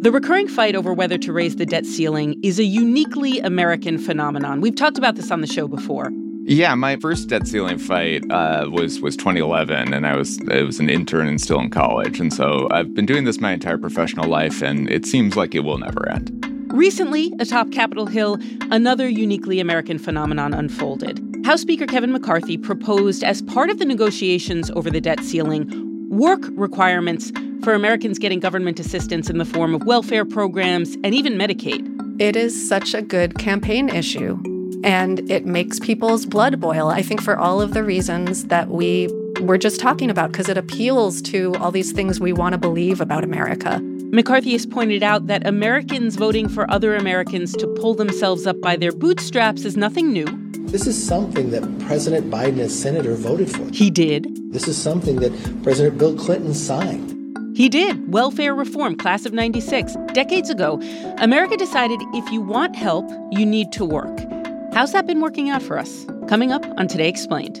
The recurring fight over whether to raise the debt ceiling is a uniquely American phenomenon. We've talked about this on the show before. Yeah, my first debt ceiling fight uh, was was 2011, and I was I was an intern and still in college, and so I've been doing this my entire professional life, and it seems like it will never end. Recently, atop Capitol Hill, another uniquely American phenomenon unfolded. House Speaker Kevin McCarthy proposed, as part of the negotiations over the debt ceiling, work requirements for Americans getting government assistance in the form of welfare programs and even Medicaid. It is such a good campaign issue, and it makes people's blood boil, I think, for all of the reasons that we were just talking about, because it appeals to all these things we want to believe about America. McCarthy has pointed out that Americans voting for other Americans to pull themselves up by their bootstraps is nothing new. This is something that President Biden as senator voted for. He did. This is something that President Bill Clinton signed. He did. Welfare reform, class of 96. Decades ago, America decided if you want help, you need to work. How's that been working out for us? Coming up on Today Explained.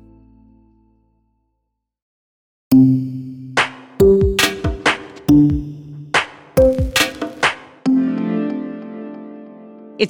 It's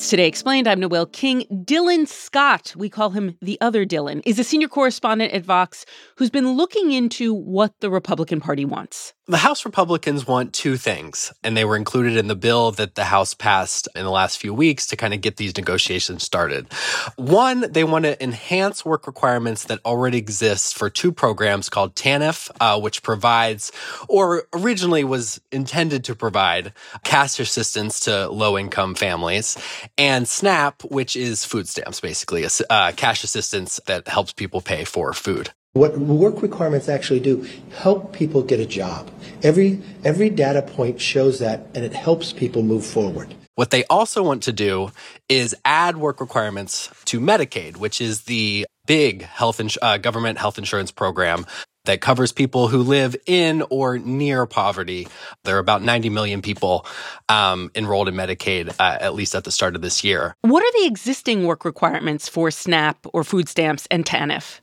Today Explained. I'm Noel King. Dylan Scott, we call him the other Dylan, is a senior correspondent at Vox who's been looking into what the Republican Party wants. The House Republicans want two things, and they were included in the bill that the House passed in the last few weeks to kind of get these negotiations started. One, they want to enhance work requirements that already exist for two programs called TANF, uh, which provides, or originally was intended to provide, cash assistance to low income families, and SNAP, which is food stamps, basically, uh, cash assistance that helps people pay for food. What work requirements actually do help people get a job. Every every data point shows that and it helps people move forward. What they also want to do is add work requirements to Medicaid, which is the big health ins- uh, government health insurance program that covers people who live in or near poverty. There are about 90 million people um, enrolled in Medicaid, uh, at least at the start of this year. What are the existing work requirements for SNAP or food stamps and TANF?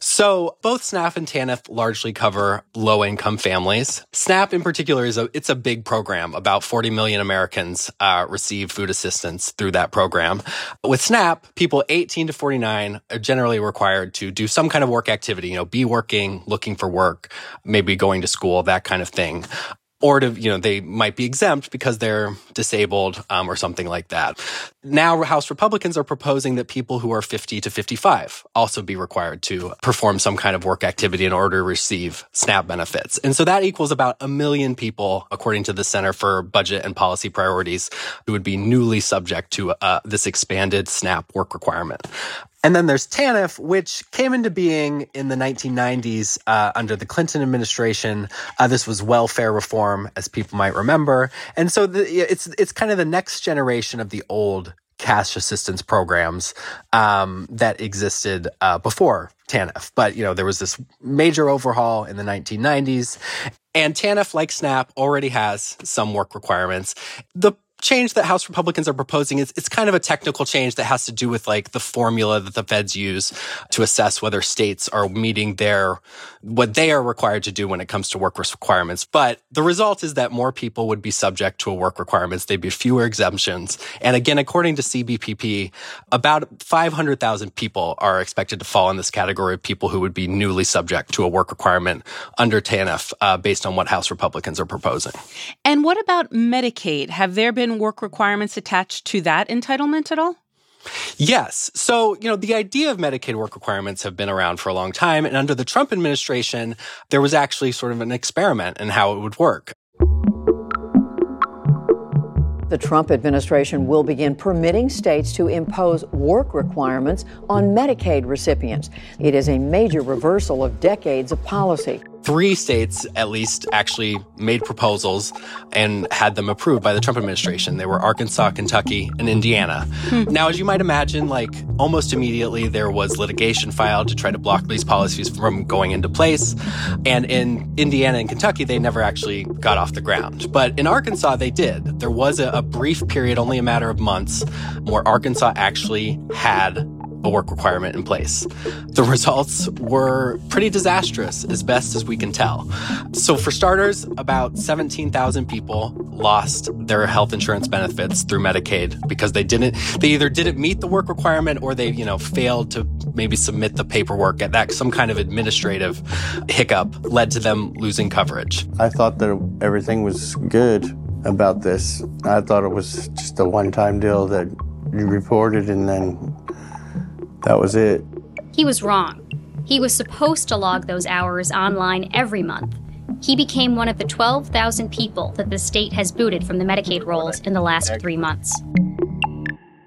So both SNAP and TANF largely cover low income families. SNAP in particular is a, it's a big program. About 40 million Americans uh, receive food assistance through that program. With SNAP, people 18 to 49 are generally required to do some kind of work activity, you know, be working, looking for work, maybe going to school, that kind of thing or to you know they might be exempt because they're disabled um, or something like that. Now, House Republicans are proposing that people who are 50 to 55 also be required to perform some kind of work activity in order to receive SNAP benefits, and so that equals about a million people, according to the Center for Budget and Policy Priorities, who would be newly subject to uh, this expanded SNAP work requirement. And then there's TANF, which came into being in the 1990s uh, under the Clinton administration. Uh, this was welfare reform, as people might remember, and so the, it's it's kind of the next generation of the old cash assistance programs um, that existed uh, before TANF. But you know there was this major overhaul in the 1990s, and TANF, like SNAP, already has some work requirements. The change that House Republicans are proposing is it's kind of a technical change that has to do with like the formula that the feds use to assess whether states are meeting their what they are required to do when it comes to work requirements. But the result is that more people would be subject to a work requirements. There'd be fewer exemptions. And again, according to CBPP, about 500,000 people are expected to fall in this category of people who would be newly subject to a work requirement under TANF uh, based on what House Republicans are proposing. And what about Medicaid? Have there been work requirements attached to that entitlement at all? Yes. So, you know, the idea of Medicaid work requirements have been around for a long time. And under the Trump administration, there was actually sort of an experiment in how it would work. The Trump administration will begin permitting states to impose work requirements on Medicaid recipients. It is a major reversal of decades of policy three states at least actually made proposals and had them approved by the Trump administration. They were Arkansas, Kentucky, and Indiana. Hmm. Now, as you might imagine, like almost immediately there was litigation filed to try to block these policies from going into place. And in Indiana and Kentucky, they never actually got off the ground. But in Arkansas, they did. There was a, a brief period, only a matter of months, where Arkansas actually had a work requirement in place. The results were pretty disastrous, as best as we can tell. So, for starters, about 17,000 people lost their health insurance benefits through Medicaid because they didn't, they either didn't meet the work requirement or they, you know, failed to maybe submit the paperwork at that some kind of administrative hiccup led to them losing coverage. I thought that everything was good about this. I thought it was just a one time deal that you reported and then that was it. He was wrong. He was supposed to log those hours online every month. He became one of the 12,000 people that the state has booted from the Medicaid rolls in the last three months.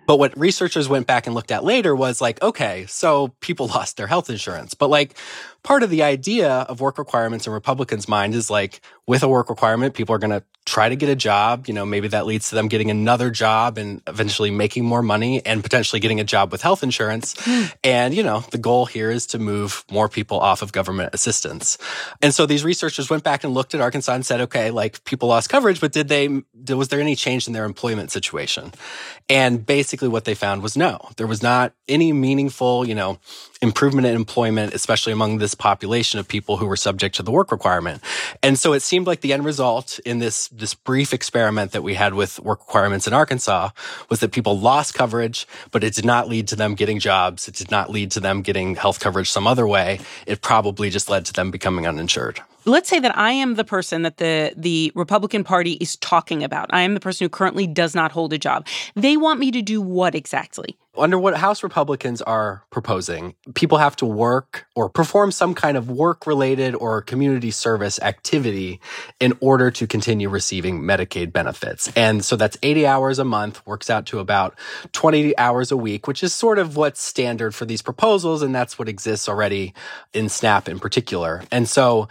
But what researchers went back and looked at later was like, okay, so people lost their health insurance. But like, part of the idea of work requirements in Republicans' mind is like, with a work requirement, people are going to try to get a job. You know, maybe that leads to them getting another job and eventually making more money and potentially getting a job with health insurance. Mm. And, you know, the goal here is to move more people off of government assistance. And so these researchers went back and looked at Arkansas and said, okay, like people lost coverage, but did they, was there any change in their employment situation? And basically what they found was no, there was not any meaningful, you know, improvement in employment, especially among this population of people who were subject to the work requirement. And so it seemed like the end result in this, this brief experiment that we had with work requirements in Arkansas was that people lost coverage, but it did not lead to them getting jobs. It did not lead to them getting health coverage some other way. It probably just led to them becoming uninsured let's say that I am the person that the the Republican Party is talking about. I am the person who currently does not hold a job. They want me to do what exactly? Under what House Republicans are proposing, people have to work or perform some kind of work related or community service activity in order to continue receiving Medicaid benefits. And so that's 80 hours a month, works out to about 20 hours a week, which is sort of what's standard for these proposals. And that's what exists already in SNAP in particular. And so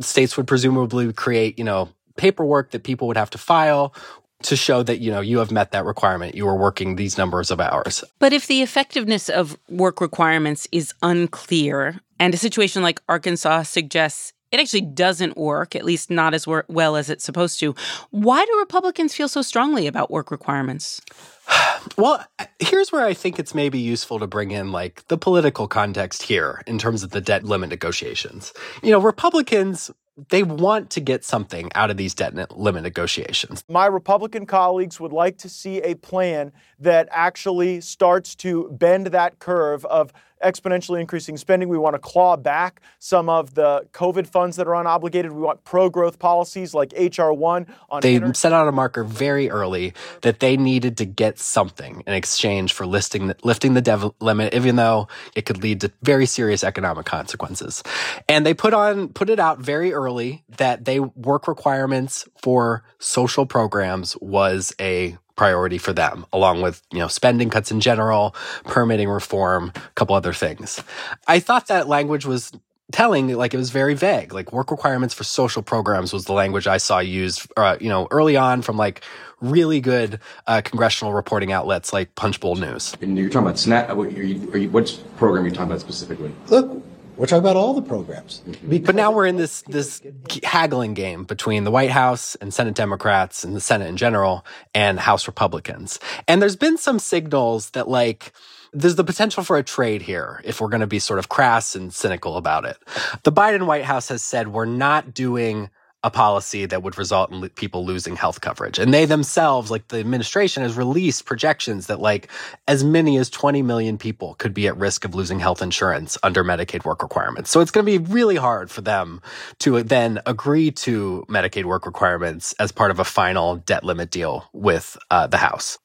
states would presumably create, you know, paperwork that people would have to file to show that you know you have met that requirement. You are working these numbers of hours. But if the effectiveness of work requirements is unclear and a situation like arkansas suggests it actually doesn't work at least not as well as it's supposed to why do republicans feel so strongly about work requirements? Well, here's where I think it's maybe useful to bring in like the political context here in terms of the debt limit negotiations. You know, Republicans they want to get something out of these debt limit negotiations. My Republican colleagues would like to see a plan that actually starts to bend that curve of exponentially increasing spending. We want to claw back some of the COVID funds that are unobligated. We want pro growth policies like HR 1 on. They inter- set out a marker very early that they needed to get something in exchange for listing lifting the debt limit, even though it could lead to very serious economic consequences. And they put on, put it out very early that they work requirements for social programs was a priority for them, along with, you know, spending cuts in general, permitting reform, a couple other things. I thought that language was telling like it was very vague. Like work requirements for social programs was the language i saw used uh, you know early on from like really good uh, congressional reporting outlets like punchbowl news. And you're talking about snap what, are you, are you, which program are you talking about specifically? Look We're talking about all the programs. Mm-hmm. But now we're in this this haggling game between the White House and Senate Democrats and the Senate in general and House Republicans. And there's been some signals that like there's the potential for a trade here if we're going to be sort of crass and cynical about it. The Biden White House has said we're not doing a policy that would result in people losing health coverage. And they themselves, like the administration, has released projections that like as many as 20 million people could be at risk of losing health insurance under Medicaid work requirements. So it's going to be really hard for them to then agree to Medicaid work requirements as part of a final debt limit deal with uh, the House.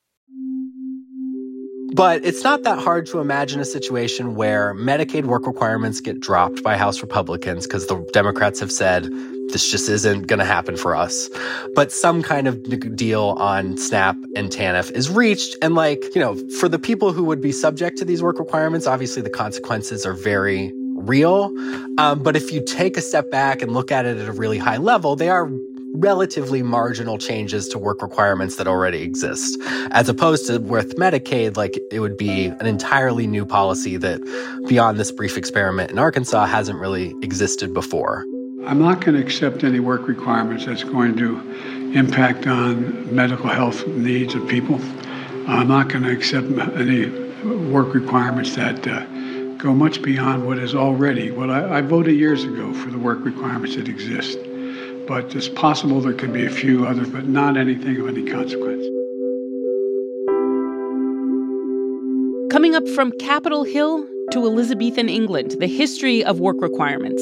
But it's not that hard to imagine a situation where Medicaid work requirements get dropped by House Republicans because the Democrats have said this just isn't going to happen for us. But some kind of deal on SNAP and TANF is reached. And, like, you know, for the people who would be subject to these work requirements, obviously the consequences are very real. Um, but if you take a step back and look at it at a really high level, they are relatively marginal changes to work requirements that already exist, as opposed to with Medicaid, like it would be an entirely new policy that, beyond this brief experiment in Arkansas, hasn't really existed before. I'm not going to accept any work requirements that's going to impact on medical health needs of people. I'm not going to accept any work requirements that uh, go much beyond what is already what I, I voted years ago for the work requirements that exist but it's possible there could be a few others, but not anything of any consequence. Coming up from Capitol Hill to Elizabethan England, the history of work requirements.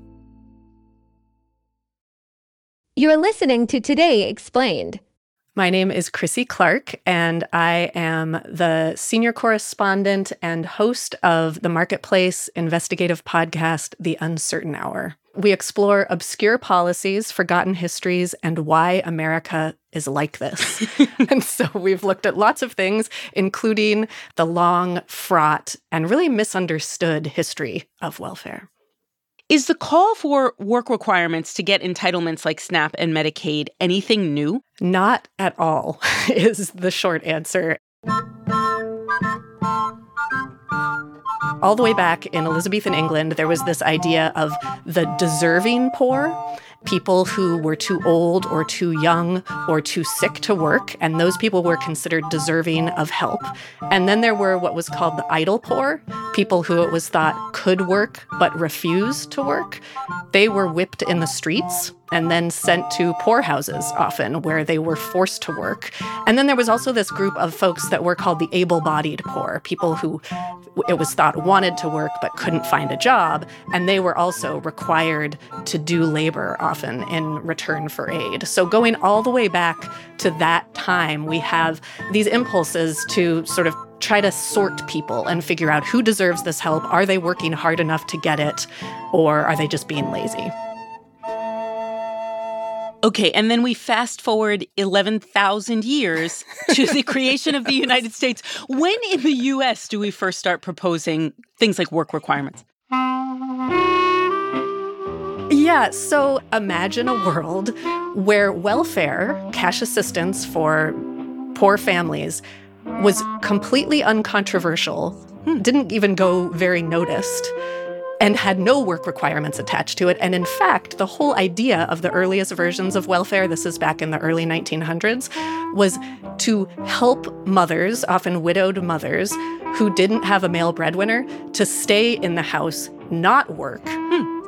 You're listening to Today Explained. My name is Krissy Clark, and I am the senior correspondent and host of the Marketplace investigative podcast, The Uncertain Hour. We explore obscure policies, forgotten histories, and why America is like this. and so we've looked at lots of things, including the long, fraught, and really misunderstood history of welfare. Is the call for work requirements to get entitlements like SNAP and Medicaid anything new? Not at all, is the short answer. All the way back in Elizabethan England, there was this idea of the deserving poor people who were too old or too young or too sick to work, and those people were considered deserving of help. And then there were what was called the idle poor, people who it was thought could work but refused to work. They were whipped in the streets and then sent to poorhouses often where they were forced to work. And then there was also this group of folks that were called the able bodied poor, people who it was thought wanted to work but couldn't find a job. And they were also required to do labor often in return for aid. So, going all the way back to that time, we have these impulses to sort of try to sort people and figure out who deserves this help. Are they working hard enough to get it, or are they just being lazy? Okay, and then we fast forward 11,000 years to the creation of the United States. When in the US do we first start proposing things like work requirements? Yeah, so imagine a world where welfare, cash assistance for poor families, was completely uncontroversial, hmm. didn't even go very noticed and had no work requirements attached to it. And in fact, the whole idea of the earliest versions of welfare, this is back in the early 1900s, was to help mothers, often widowed mothers, who didn't have a male breadwinner, to stay in the house, not work,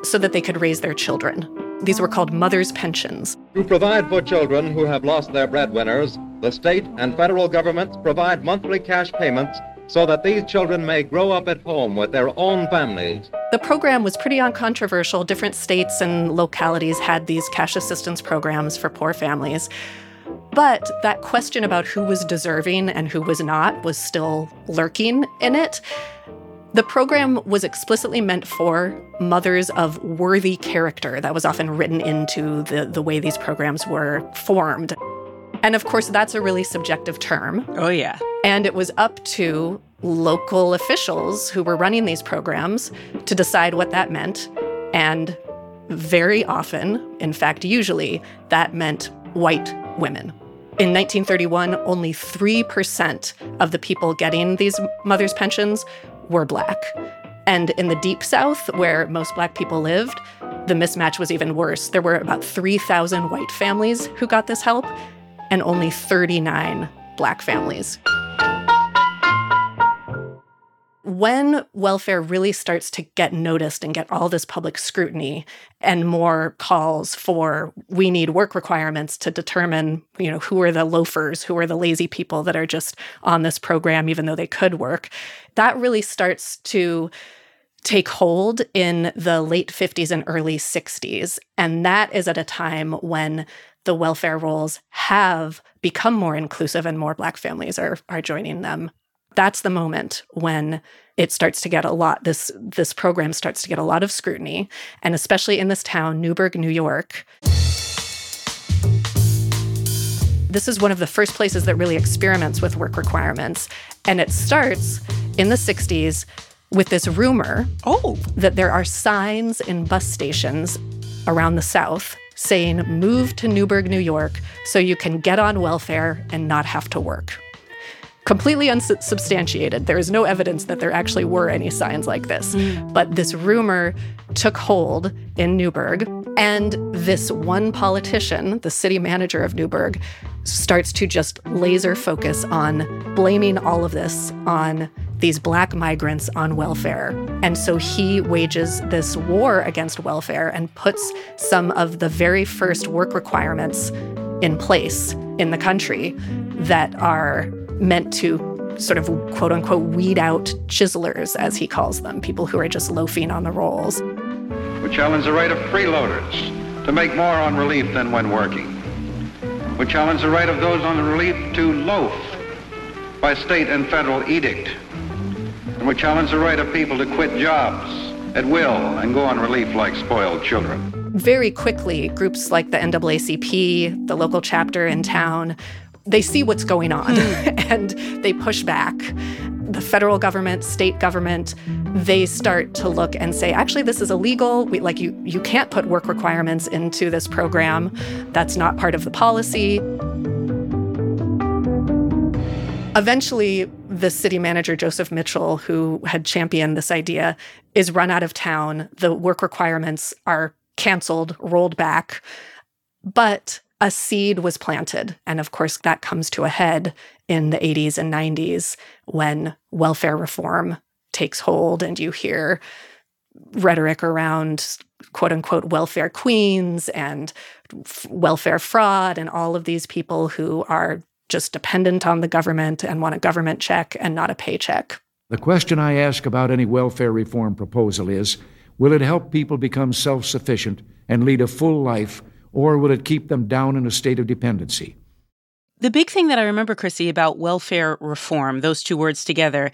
so that they could raise their children. These were called mother's pensions. To provide for children who have lost their breadwinners, the state and federal governments provide monthly cash payments so that these children may grow up at home with their own families. The program was pretty uncontroversial. Different states and localities had these cash assistance programs for poor families. But that question about who was deserving and who was not was still lurking in it. The program was explicitly meant for mothers of worthy character. That was often written into the, the way these programs were formed. And of course, that's a really subjective term. Oh, yeah. And it was up to local officials who were running these programs to decide what that meant. And very often, in fact, usually, that meant white women. In 1931, only 3% of the people getting these mothers' pensions were black. And in the deep south, where most black people lived, the mismatch was even worse. There were about 3,000 white families who got this help, and only 39 black families. When welfare really starts to get noticed and get all this public scrutiny and more calls for we need work requirements to determine, you know, who are the loafers, who are the lazy people that are just on this program even though they could work, that really starts to take hold in the late 50s and early 60s. And that is at a time when the welfare rolls have become more inclusive and more Black families are, are joining them. That's the moment when it starts to get a lot this this program starts to get a lot of scrutiny and especially in this town Newburgh New York this is one of the first places that really experiments with work requirements and it starts in the 60s with this rumor oh that there are signs in bus stations around the south saying move to Newburgh, New York so you can get on welfare and not have to work. Completely unsubstantiated. There is no evidence that there actually were any signs like this. Mm. But this rumor took hold in Newburgh, and this one politician, the city manager of Newburgh, starts to just laser focus on blaming all of this on these black migrants on welfare. And so he wages this war against welfare and puts some of the very first work requirements in place in the country that are meant to sort of quote unquote weed out chiselers, as he calls them, people who are just loafing on the rolls. We challenge the right of freeloaders to make more on relief than when working. We challenge the right of those on the relief to loaf by state and federal edict. And we challenge the right of people to quit jobs at will and go on relief like spoiled children. Very quickly, groups like the NAACP, the local chapter in town, they see what's going on hmm. and they push back. The federal government, state government, they start to look and say, actually, this is illegal. We, like you, you can't put work requirements into this program. That's not part of the policy. Eventually, the city manager, Joseph Mitchell, who had championed this idea, is run out of town. The work requirements are canceled, rolled back. But a seed was planted. And of course, that comes to a head in the 80s and 90s when welfare reform takes hold and you hear rhetoric around quote unquote welfare queens and f- welfare fraud and all of these people who are just dependent on the government and want a government check and not a paycheck. The question I ask about any welfare reform proposal is will it help people become self sufficient and lead a full life, or will it keep them down in a state of dependency? The big thing that I remember, Krissy, about welfare reform, those two words together,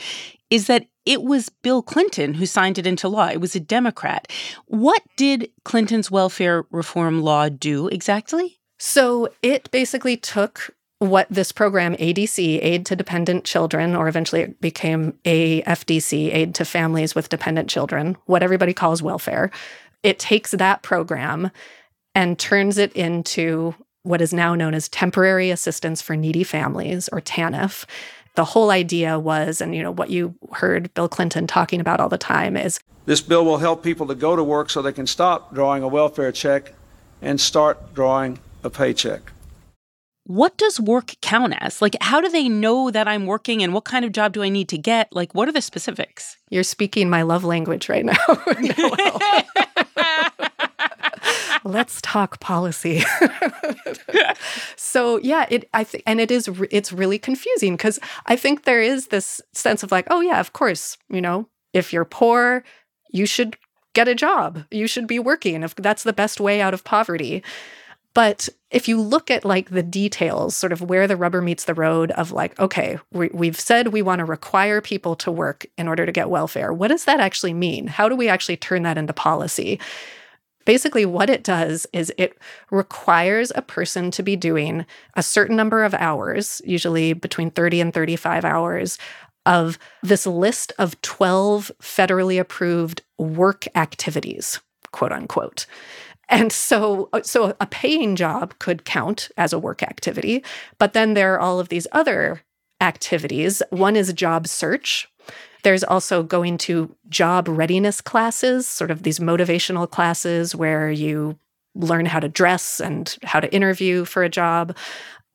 is that it was Bill Clinton who signed it into law. It was a Democrat. What did Clinton's welfare reform law do exactly? So it basically took what this program, ADC, Aid to Dependent Children, or eventually it became AFDC, Aid to Families with Dependent Children, what everybody calls welfare. It takes that program and turns it into what is now known as Temporary Assistance for Needy Families, or TANF. The whole idea was, and you know, what you heard Bill Clinton talking about all the time is this bill will help people to go to work so they can stop drawing a welfare check and start drawing a paycheck. What does work count as? Like, how do they know that I'm working and what kind of job do I need to get? Like, what are the specifics? You're speaking my love language right now. Let's talk policy. so yeah, it I think and it is it's really confusing because I think there is this sense of like, oh yeah, of course, you know, if you're poor, you should get a job. You should be working if that's the best way out of poverty. But if you look at like the details, sort of where the rubber meets the road of like, okay, we, have said we want to require people to work in order to get welfare. What does that actually mean? How do we actually turn that into policy? Basically, what it does is it requires a person to be doing a certain number of hours, usually between 30 and 35 hours, of this list of 12 federally approved work activities, quote unquote. And so, uh, so a paying job could count as a work activity, but then there are all of these other activities. One is job search. There's also going to job readiness classes, sort of these motivational classes where you learn how to dress and how to interview for a job.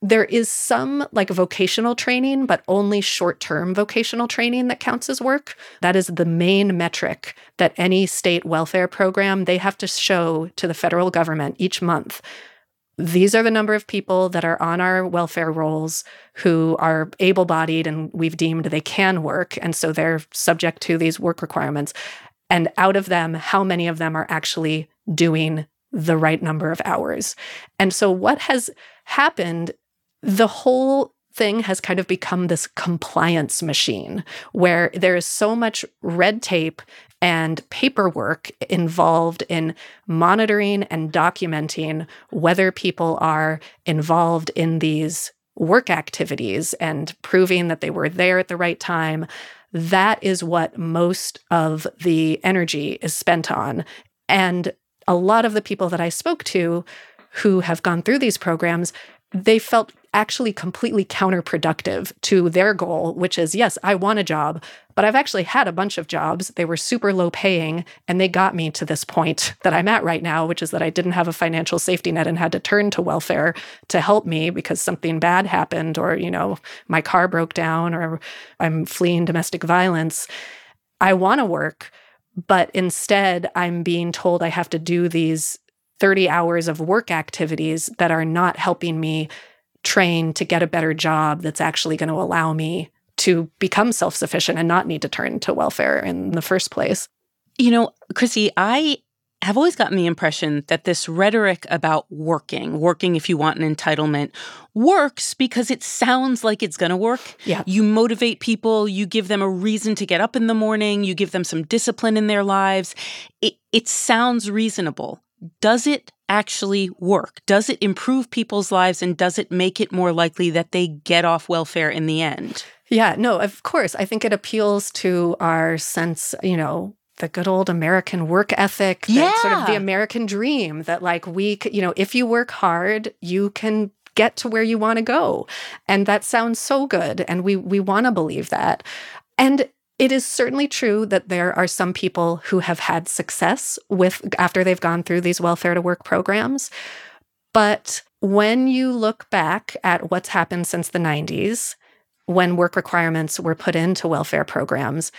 There is some like vocational training, but only short term vocational training that counts as work. That is the main metric that any state welfare program they have to show to the federal government each month. These are the number of people that are on our welfare rolls who are able bodied and we've deemed they can work. And so they're subject to these work requirements. And out of them, how many of them are actually doing the right number of hours? And so what has happened the whole thing has kind of become this compliance machine where there is so much red tape and paperwork involved in monitoring and documenting whether people are involved in these work activities and proving that they were there at the right time. That is what most of the energy is spent on. And a lot of the people that I spoke to who have gone through these programs they felt actually completely counterproductive to their goal, which is yes, I want a job, but I've actually had a bunch of jobs. They were super low paying, and they got me to this point that I'm at right now, which is that I didn't have a financial safety net and had to turn to welfare to help me because something bad happened, or, you know, my car broke down, or I'm fleeing domestic violence. I want to work, but instead I'm being told I have to do these 30 hours of work activities that are not helping me train to get a better job that's actually going to allow me to become self sufficient and not need to turn to welfare in the first place. You know, Krissy, I have always gotten the impression that this rhetoric about working, working if you want an entitlement, works because it sounds like it's going to work. Yeah. You motivate people, you give them a reason to get up in the morning, you give them some discipline in their lives. It, it sounds reasonable does it actually work? Does it improve people's lives and does it make it more likely that they get off welfare in the end? Yeah, no, of course. I think it appeals to our sense, you know, the good old American work ethic, yeah. sort of the American dream that, like, we, you know, if you work hard, you can get to where you want to go. And that sounds so good. And we, we want to believe that. And it is certainly true that there are some people who have had success with after they've gone through these welfare to work programs. But when you look back at what's happened since the 90s, when work requirements were put into welfare programs,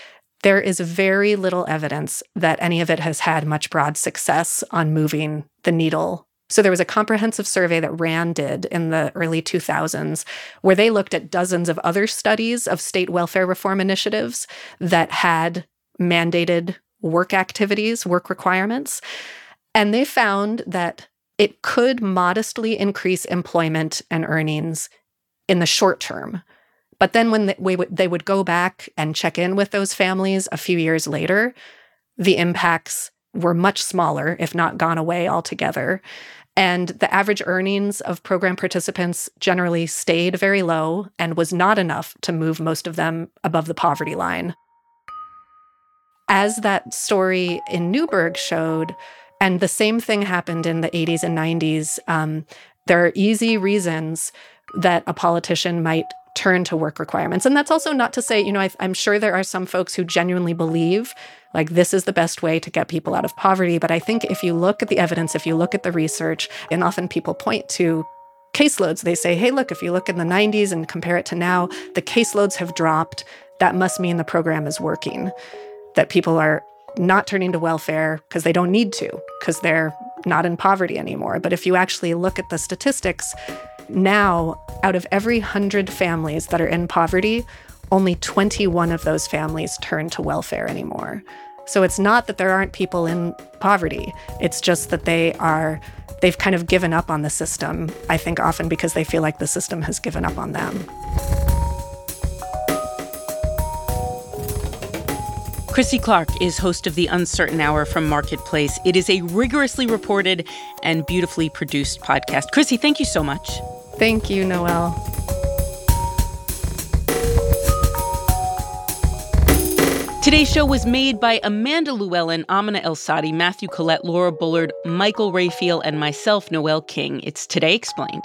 there is very little evidence that any of it has had much broad success on moving the needle So there was a comprehensive survey that RAND did in the early 2000s where they looked at dozens of other studies of state welfare reform initiatives that had mandated work activities, work requirements. And they found that it could modestly increase employment and earnings in the short term. But then when they, would, they would go back and check in with those families a few years later, the impacts were much smaller, if not gone away altogether. And the average earnings of program participants generally stayed very low and was not enough to move most of them above the poverty line. As that story in Newburgh showed, and the same thing happened in the 80s and 90s, um, there are easy reasons that a politician might turn to work requirements. And that's also not to say, you know, I, am sure there are some folks who genuinely believe like this is the best way to get people out of poverty. But I think if you look at the evidence, if you look at the research, and often people point to caseloads, they say, hey, look, if you look in the 90s and compare it to now, the caseloads have dropped. That must mean the program is working, that people are not turning to welfare because they don't need to, because they're not in poverty anymore. But if you actually look at the statistics, now, out of every 100 families that are in poverty, only 21 of those families turn to welfare anymore. So it's not that there aren't people in poverty, it's just that they are they've kind of given up on the system, I think often because they feel like the system has given up on them. Krissy Clark is host of The Uncertain Hour from Marketplace. It is a rigorously reported and beautifully produced podcast. Krissy, thank you so much. Thank you, Noel. Today's show was made by Amanda Lewellyn, Amina Al-Sadi, Matthew Collette, Laura Bullard, Michael Raphael, and myself, Noel King. It's Today Explained.